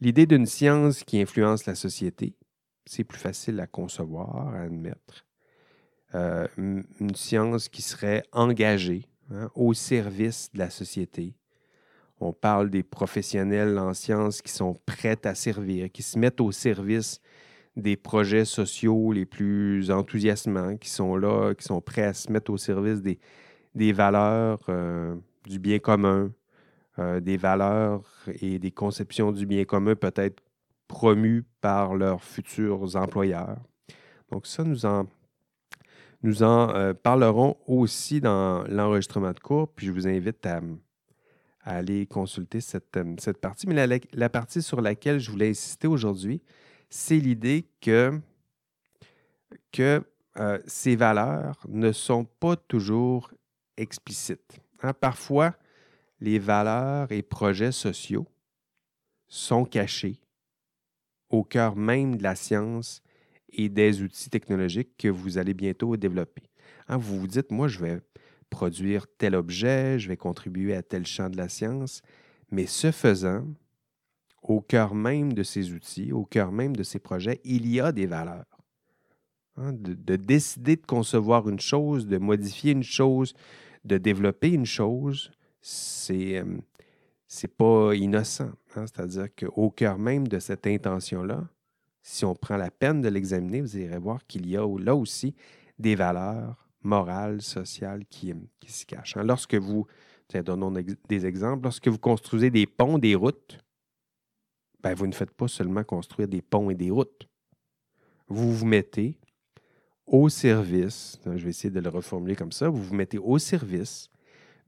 l'idée d'une science qui influence la société, c'est plus facile à concevoir, à admettre. Euh, une science qui serait engagée hein, au service de la société. On parle des professionnels en sciences qui sont prêts à servir, qui se mettent au service des projets sociaux les plus enthousiasmants, qui sont là, qui sont prêts à se mettre au service des, des valeurs euh, du bien commun, euh, des valeurs et des conceptions du bien commun peut-être promues par leurs futurs employeurs. Donc ça, nous en, nous en euh, parlerons aussi dans l'enregistrement de cours, puis je vous invite à, aller consulter cette, cette partie. Mais la, la, partie sur laquelle je voulais insister aujourd'hui, c'est l'idée que, que euh, ces valeurs ne sont pas toujours explicites. Hein. Parfois, les valeurs et projets sociaux sont cachés au cœur même de la science et des outils technologiques que vous allez bientôt développer. Hein, vous vous dites, moi, je vais produire tel objet, je vais contribuer à tel champ de la science, mais ce faisant, au cœur même de ces outils, au cœur même de ces projets, il y a des valeurs. Hein, de, décider de concevoir une chose, de modifier une chose, de développer une chose, c'est euh, pas innocent. Hein. C'est-à-dire qu'au cœur même de cette intention-là, si on prend la peine de l'examiner, vous irez voir qu'il y a là aussi des valeurs morales, sociales qui, qui s'y cachent. Hein. Lorsque vous, donnons des exemples, lorsque vous construisez des ponts, des routes, ben, vous ne faites pas seulement construire des ponts et des routes. Vous vous mettez au service, je vais essayer de le reformuler comme ça, vous vous mettez au service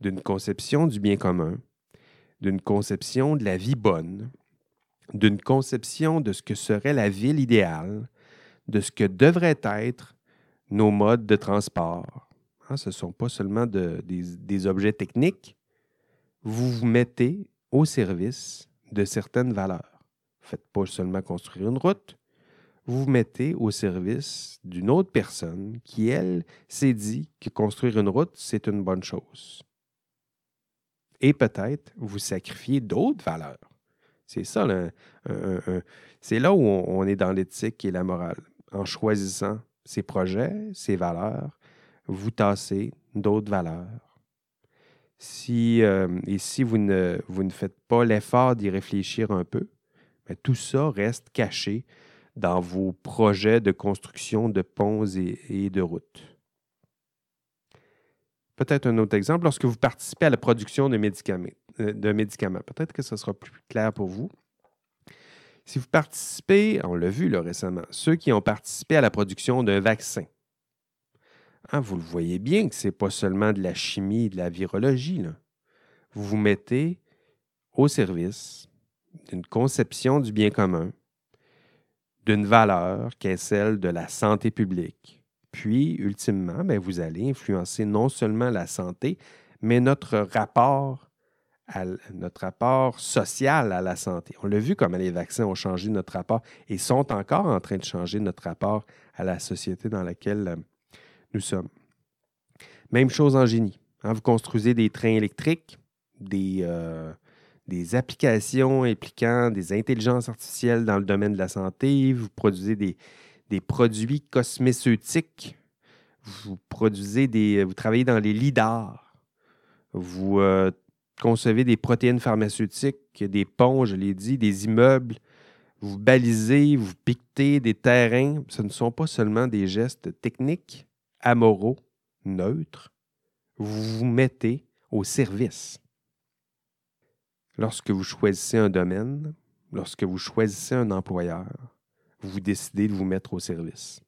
d'une conception du bien commun, d'une conception de la vie bonne, d'une conception de ce que serait la ville idéale, de ce que devraient être nos modes de transport. Hein, ce ne sont pas seulement des, objets techniques. Vous vous mettez au service de certaines valeurs faites pas seulement construire une route, vous vous mettez au service d'une autre personne qui, elle, s'est dit que construire une route, c'est une bonne chose. Et peut-être vous sacrifiez d'autres valeurs. C'est ça, c'est là où on, est dans l'éthique et la morale. En choisissant ces projets, ces valeurs, vous tassez d'autres valeurs. Si, euh, et si vous ne, faites pas l'effort d'y réfléchir un peu, tout ça reste caché dans vos projets de construction de ponts et, de routes. Peut-être un autre exemple, lorsque vous participez à la production de médicaments, euh, médicaments peut-être que ce sera plus clair pour vous. Si vous participez, on l'a vu récemment, ceux qui ont participé à la production d'un vaccin, hein, vous le voyez bien que ce n'est pas seulement de la chimie, de la virologie. Vous vous mettez au service d'une conception du bien commun, d'une valeur qui est celle de la santé publique. Puis, ultimement, ben, vous allez influencer non seulement la santé, mais notre rapport, notre rapport social à la santé. On l'a vu comment les vaccins ont changé notre rapport et sont encore en train de changer notre rapport à la société dans laquelle euh, nous sommes. Même chose en génie. Hein. vous construisez des trains électriques, des, euh, des applications impliquant des intelligences artificielles dans le domaine de la santé, vous produisez des, produits cosméceutiques, vous produisez des. vous travaillez dans les lidars, vous euh, concevez des protéines pharmaceutiques, des ponts, je l'ai dit, des immeubles, vous balisez, vous piquetez des terrains. Ce ne sont pas seulement des gestes techniques, amoraux, neutres. Vous vous mettez au service Lorsque vous choisissez un domaine, lorsque vous choisissez un employeur, vous décidez de vous mettre au service.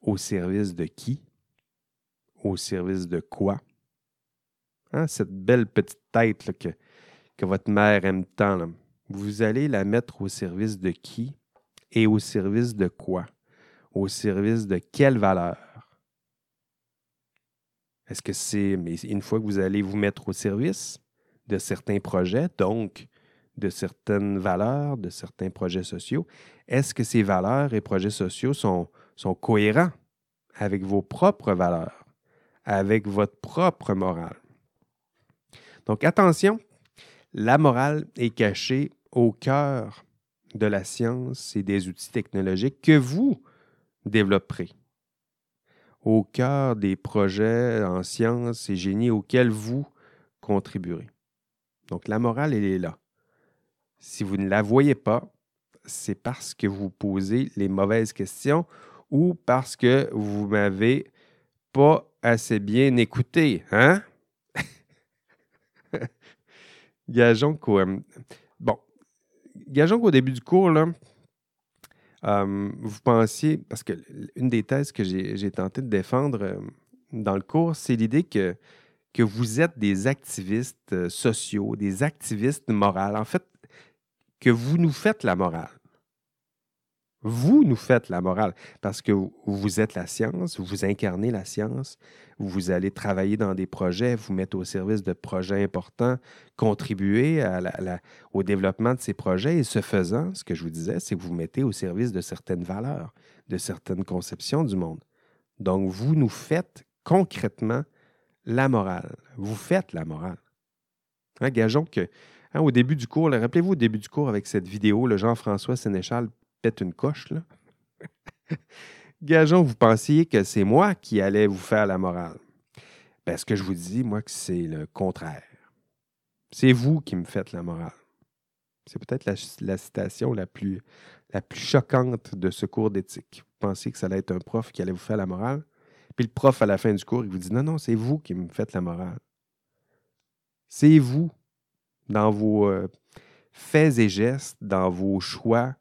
Au service de qui? au service de quoi? Hein, cette belle petite tête que, votre mère aime tant, vous allez la mettre au service de qui et au service de quoi? Au service de quelle valeur? Est-ce que c'est, une fois que vous allez vous mettre au service de certains projets, donc de certaines valeurs, de certains projets sociaux, est-ce que ces valeurs et projets sociaux sont cohérents avec vos propres valeurs, avec votre propre morale? Donc attention, la morale est cachée au cœur de la science et des outils technologiques que vous développerez au cœur des projets en sciences et génie auxquels vous contribuerez. Donc la morale, elle est là. Si vous ne la voyez pas, c'est parce que vous posez les mauvaises questions ou parce que vous m'avez pas assez bien écouté, hein? Gageons qu'au, euh, bon, gageons qu'au début du cours, là, euh, vous pensiez, parce que une des thèses que j'ai tenté de défendre euh, dans le cours, c'est l'idée que, que vous êtes des activistes sociaux, des activistes moraux. En fait, que vous nous faites la morale. Vous nous faites la morale parce que vous êtes la science, vous incarnez la science, vous allez travailler dans des projets, vous mettre au service de projets importants, contribuer au développement de ces projets. Et ce faisant, ce que je vous disais, c'est que vous mettez au service de certaines valeurs, de certaines conceptions du monde. Donc, vous nous faites concrètement la morale. Vous faites la morale. Hein, gageons que, hein, au début du cours, rappelez-vous au début du cours avec cette vidéo, le Jean-François Sénéchal une coche, là. Gageons vous pensiez que c'est moi qui allais vous faire la morale. Ben, ce que je vous dis, moi, que c'est le contraire. C'est vous qui me faites la morale. C'est peut-être la, citation la plus, choquante de ce cours d'éthique. Vous pensiez que ça allait être un prof qui allait vous faire la morale? Puis le prof, à la fin du cours, il vous dit Non, non, c'est vous qui me faites la morale. C'est vous, dans vos euh, faits et gestes, dans vos choix,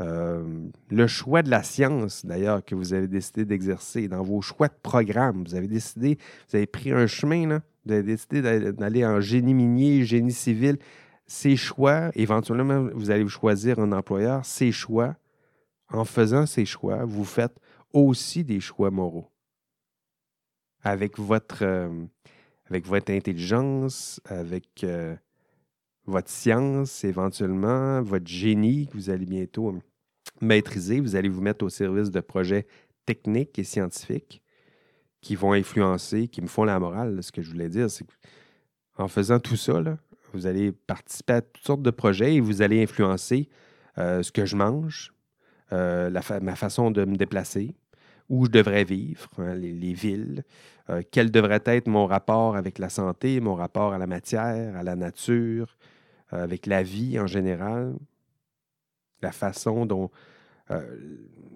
euh, le choix de la science, d'ailleurs, que vous avez décidé d'exercer, dans vos choix de programme, vous avez décidé, vous avez pris un chemin, vous avez décidé d'aller en génie minier, génie civil. Ces choix, éventuellement, vous allez choisir un employeur. Ces choix, en faisant ces choix, vous faites aussi des choix moraux. Avec votre, euh, intelligence, avec euh, votre science éventuellement, votre génie que vous allez bientôt maîtriser. Vous allez vous mettre au service de projets techniques et scientifiques qui vont influencer, qui me font la morale. Ce que je voulais dire, c'est qu'en faisant tout ça, vous allez participer à toutes sortes de projets et vous allez influencer euh, ce que je mange, euh, ma façon de me déplacer, où je devrais vivre, hein, les, villes, euh, quel devrait être mon rapport avec la santé, mon rapport à la matière, à la nature, avec la vie en général, la façon dont euh,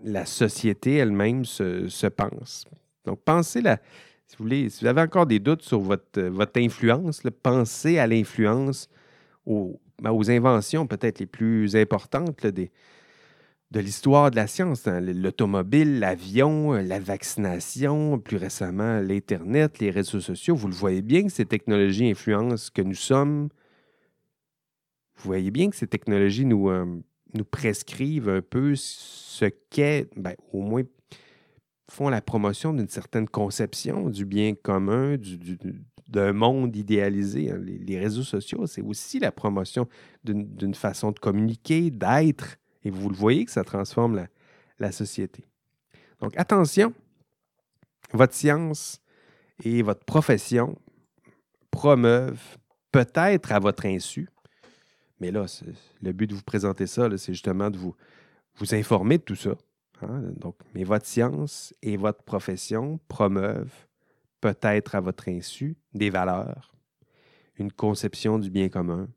la société elle-même se, pense. Donc, pensez la, si vous voulez, si vous avez encore des doutes sur votre, votre influence, pensez à l'influence, aux, ben, aux, inventions peut-être les plus importantes de l'histoire de la science, hein, l'automobile, l'avion, la vaccination, plus récemment l'Internet, les réseaux sociaux. Vous le voyez bien que ces technologies influencent que nous sommes, vous voyez bien que ces technologies nous, euh, nous prescrivent un peu ce qu'est, ben, au moins font la promotion d'une certaine conception du bien commun, d'un monde idéalisé. Hein. Les, réseaux sociaux, c'est aussi la promotion d'une façon de communiquer, d'être. Et vous le voyez que ça transforme la, la société. Donc attention, votre science et votre profession promeuvent peut-être à votre insu mais là, le but de vous présenter ça, c'est justement de vous, vous informer de tout ça. Hein. Donc, mais votre science et votre profession promeuvent, peut-être à votre insu, des valeurs, une conception du bien commun,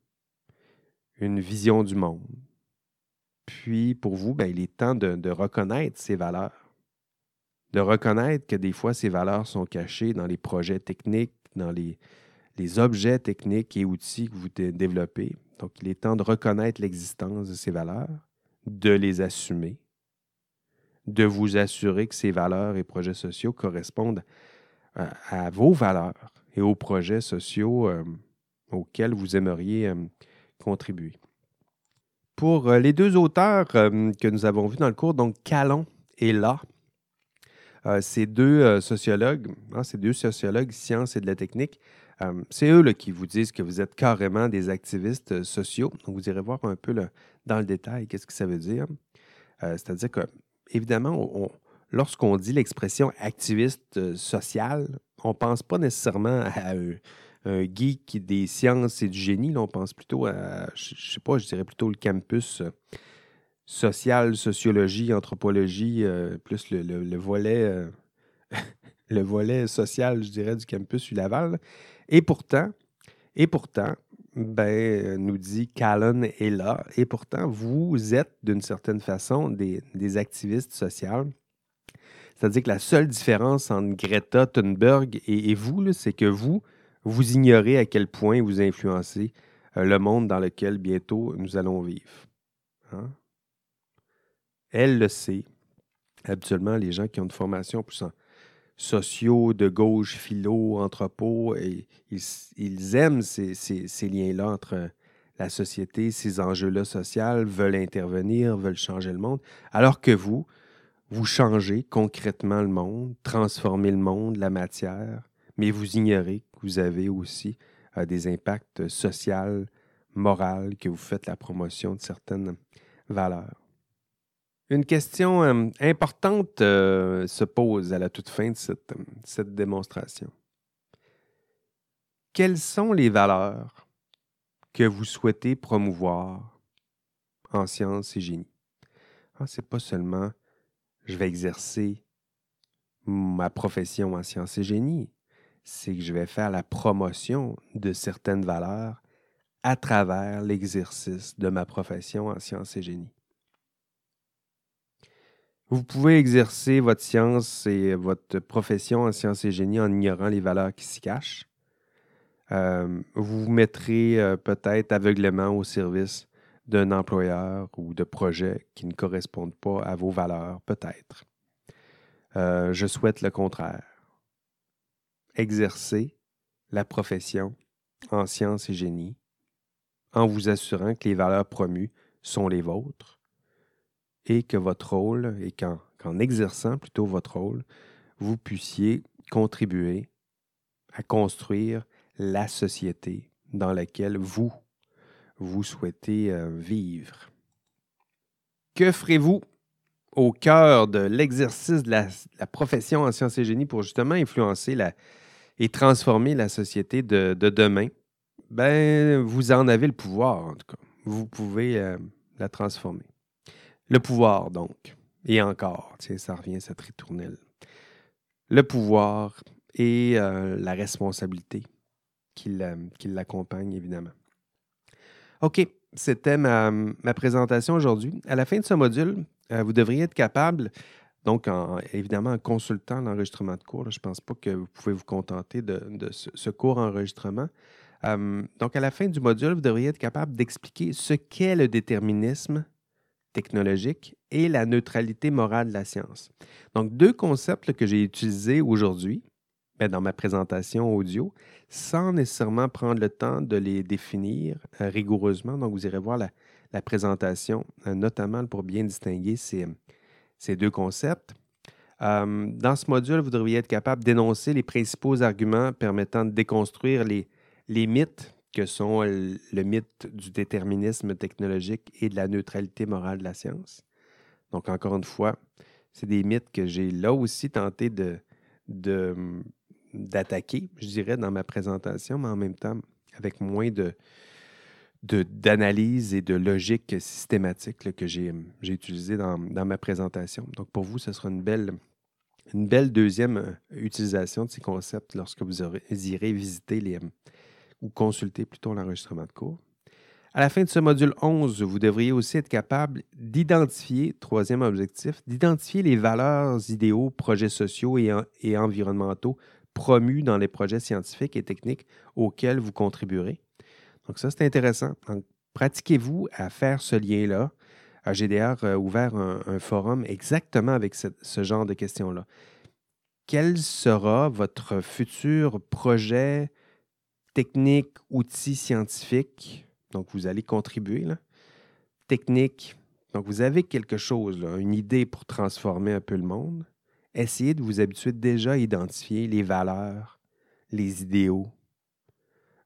une vision du monde. Puis, pour vous, ben, il est temps de, reconnaître ces valeurs, de reconnaître que des fois, ces valeurs sont cachées dans les projets techniques, dans les, les objets techniques et outils que vous développez, donc, il est temps de reconnaître l'existence de ces valeurs, de les assumer, de vous assurer que ces valeurs et projets sociaux correspondent à vos valeurs et aux projets sociaux auxquels vous aimeriez contribuer. Pour les deux auteurs que nous avons vus dans le cours, donc Calon et là, ces deux sociologues, hein, ces deux sociologues sciences et de la technique, c'est eux qui vous disent que vous êtes carrément des activistes sociaux. Donc, vous irez voir un peu dans le détail qu'est-ce que ça veut dire. C'est-à-dire que, évidemment, lorsqu'on dit l'expression activiste social, on ne pense pas nécessairement à un, geek des sciences et du génie. on pense plutôt à, je ne sais pas, je dirais plutôt le campus euh, social, sociologie, anthropologie, euh, plus le, volet, euh, le volet social, je dirais, du campus du Laval. Et pourtant, et pourtant, ben, nous dit Callan est là, et pourtant, vous êtes d'une certaine façon des, des activistes sociaux c'est-à-dire que la seule différence entre Greta Thunberg et, vous, c'est que vous, vous ignorez à quel point vous influencez euh, le monde dans lequel bientôt nous allons vivre. Hein? Elle le sait. Habituellement, les gens qui ont une formation plus en sociaux, de gauche, philo, anthropo, et ils, aiment ces, ces liens-là entre la société, ces enjeux-là sociaux, veulent intervenir, veulent changer le monde, alors que vous, vous changez concrètement le monde, transformez le monde, la matière, mais vous ignorez que vous avez aussi euh, des impacts sociaux, moraux, que vous faites la promotion de certaines valeurs. Une question euh, importante euh, se pose à la toute fin de cette, cette démonstration. Quelles sont les valeurs que vous souhaitez promouvoir en sciences et génie? Ah, Ce n'est pas seulement je vais exercer ma profession en sciences et génie. C'est que je vais faire la promotion de certaines valeurs à travers l'exercice de ma profession en sciences et génie. Vous pouvez exercer votre science et votre profession en sciences et génie en ignorant les valeurs qui s'y cachent. Euh, vous vous mettrez euh, peut-être aveuglément au service d'un employeur ou de projets qui ne correspondent pas à vos valeurs, peut-être. Euh, je souhaite le contraire. Exercer la profession en sciences et génie en vous assurant que les valeurs promues sont les vôtres et que votre rôle, et qu'en exerçant plutôt votre rôle, vous puissiez contribuer à construire la société dans laquelle vous vous souhaitez euh, vivre. Que ferez-vous au cœur de l'exercice de la, profession en sciences et génie pour justement influencer et transformer la société de, demain? Ben, vous en avez le pouvoir, en tout cas. Vous pouvez euh, la transformer. Le pouvoir, donc. Et encore, tiens, ça revient, cette ritournelle. Le pouvoir et euh, la responsabilité qui l'accompagne, évidemment. OK, c'était ma, présentation aujourd'hui. À la fin de ce module, euh, vous devriez être capable, donc évidemment en consultant l'enregistrement de cours, je ne pense pas que vous pouvez vous contenter de, ce, cours enregistrement. Euh, donc à la fin du module, vous devriez être capable d'expliquer ce qu'est le déterminisme technologique et la neutralité morale de la science. Donc deux concepts que j'ai utilisés aujourd'hui ben, dans ma présentation audio sans nécessairement prendre le temps de les définir euh, rigoureusement. Donc, vous irez voir la, présentation, euh, notamment pour bien distinguer ces, deux concepts. Euh, dans ce module, vous devriez être capable d'énoncer les principaux arguments permettant de déconstruire les, les mythes que sont le mythe du déterminisme technologique et de la neutralité morale de la science. Donc, encore une fois, c'est des mythes que j'ai là aussi tenté de, de d'attaquer, je dirais, dans ma présentation, mais en même temps avec moins de, d'analyse et de logique systématique que j'ai, j'ai utilisé dans, ma présentation. Donc, pour vous, ce sera une belle, une belle deuxième euh, utilisation de ces concepts lorsque vous, irez visiter les, ou consulter plutôt l'enregistrement de cours. À la fin de ce module 11, vous devriez aussi être capable d'identifier, troisième objectif, d'identifier les valeurs, idéaux, projets sociaux et, environnementaux promu dans les projets scientifiques et techniques auxquels vous contribuerez. Donc ça, c'est intéressant. Donc, pratiquez-vous à faire ce lien-là. D'ailleurs euh, ouvert un, forum exactement avec ce genre de questions-là. quel sera votre futur projet technique, outil scientifique? Donc, vous allez contribuer. Là. Technique. Donc, vous avez quelque chose, une idée pour transformer un peu le monde. Essayez de vous habituer déjà à identifier les valeurs, les idéaux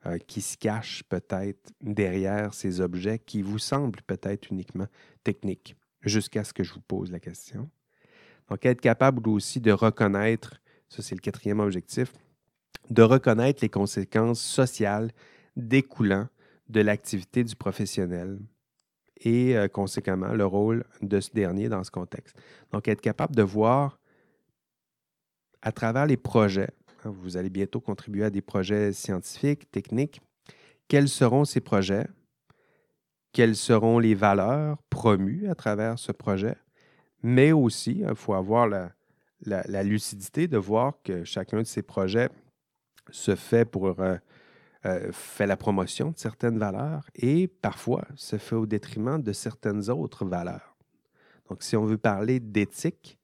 euh, qui se cachent peut-être derrière ces objets qui vous semblent peut-être uniquement techniques, jusqu'à ce que je vous pose la question. Donc, être capable aussi de reconnaître, ça c'est le quatrième objectif, de reconnaître les conséquences sociales découlant de l'activité du professionnel et euh, conséquemment le rôle de ce dernier dans ce contexte. Donc, être capable de voir à travers les projets, hein, vous allez bientôt contribuer à des projets scientifiques, techniques, quels seront ces projets, quelles seront les valeurs promues à travers ce projet, mais aussi, il faut avoir la, lucidité de voir que chacun de ces projets se fait pour euh, euh, fait la promotion de certaines valeurs et parfois se fait au détriment de certaines autres valeurs. Donc, si on veut parler d'éthique,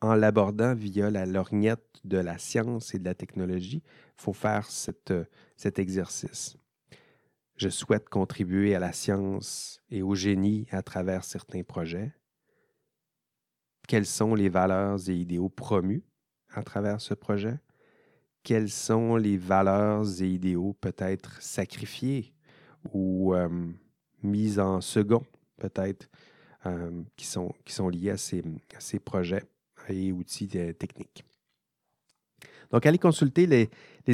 en l'abordant via la lorgnette de la science et de la technologie, il faut faire cet exercice. Je souhaite contribuer à la science et au génie à travers certains projets quelles sont les valeurs et idéaux promus à travers ce projet, quelles sont les valeurs et idéaux peut-être sacrifiés ou euh, mis en second, peut-être, euh, qui, sont, qui liés à ces, projets et outils techniques. Donc, allez consulter les,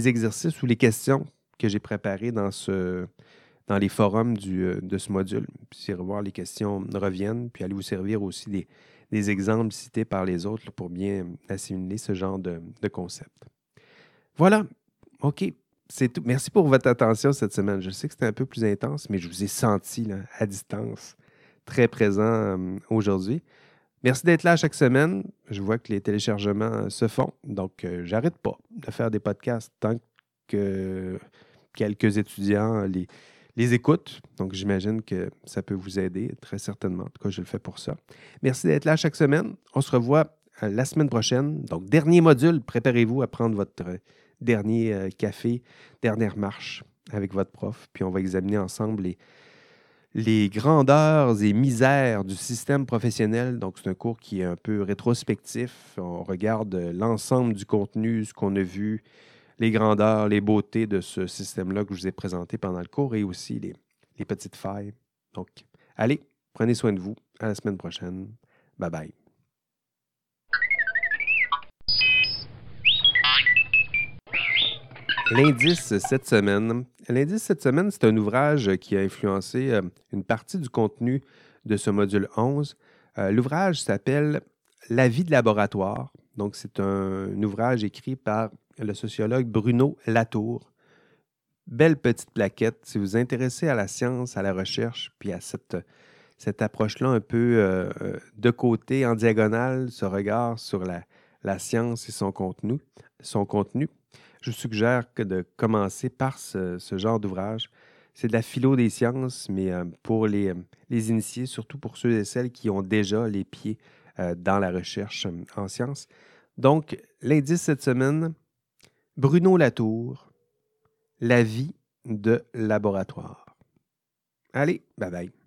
exercices ou les questions que j'ai préparées dans, les forums euh, de ce module. Puis, revoir les questions reviennent, puis allez vous servir aussi des, des exemples cités par les autres pour bien assimiler ce genre de, concept. Voilà. OK. C'est tout. Merci pour votre attention cette semaine. Je sais que c'était un peu plus intense, mais je vous ai senti à distance, très présent euh, aujourd'hui. Merci d'être là chaque semaine. Je vois que les téléchargements se font, donc euh, j'arrête pas de faire des podcasts tant que quelques étudiants les, les écoutes. Donc, j'imagine que ça peut vous aider très certainement. En tout cas, je le fais pour ça. Merci d'être là chaque semaine. On se revoit euh, la semaine prochaine. Donc, dernier module, préparez-vous à prendre votre dernier euh, café, dernière marche avec votre prof. Puis, on va examiner ensemble les, grandeurs et misères du système professionnel. Donc, c'est un cours qui est un peu rétrospectif. On regarde l'ensemble du contenu, ce qu'on a vu, les grandeurs, les beautés de ce système-là que je vous ai présenté pendant le cours et aussi les petites failles. Donc, allez, prenez soin de vous. À la semaine prochaine. Bye bye. L'indice cette semaine. L'indice cette semaine, c'est un ouvrage qui a influencé euh, une partie du contenu de ce module 11. Euh, l'ouvrage s'appelle La vie de laboratoire. Donc, c'est un, ouvrage écrit par le sociologue Bruno Latour. Belle petite plaquette. Si vous vous intéressez à la science, à la recherche, puis à cette, cette approche-là un peu euh, de côté, en diagonale, ce regard sur la, la science et son contenu, son contenu, je suggère que de commencer par ce, genre d'ouvrage. C'est de la philo des sciences, mais euh, pour les, les, initiés, surtout pour ceux et celles qui ont déjà les pieds euh, dans la recherche en sciences. Donc, l'indice cette semaine, Bruno Latour, La vie de laboratoire. Allez, bye bye.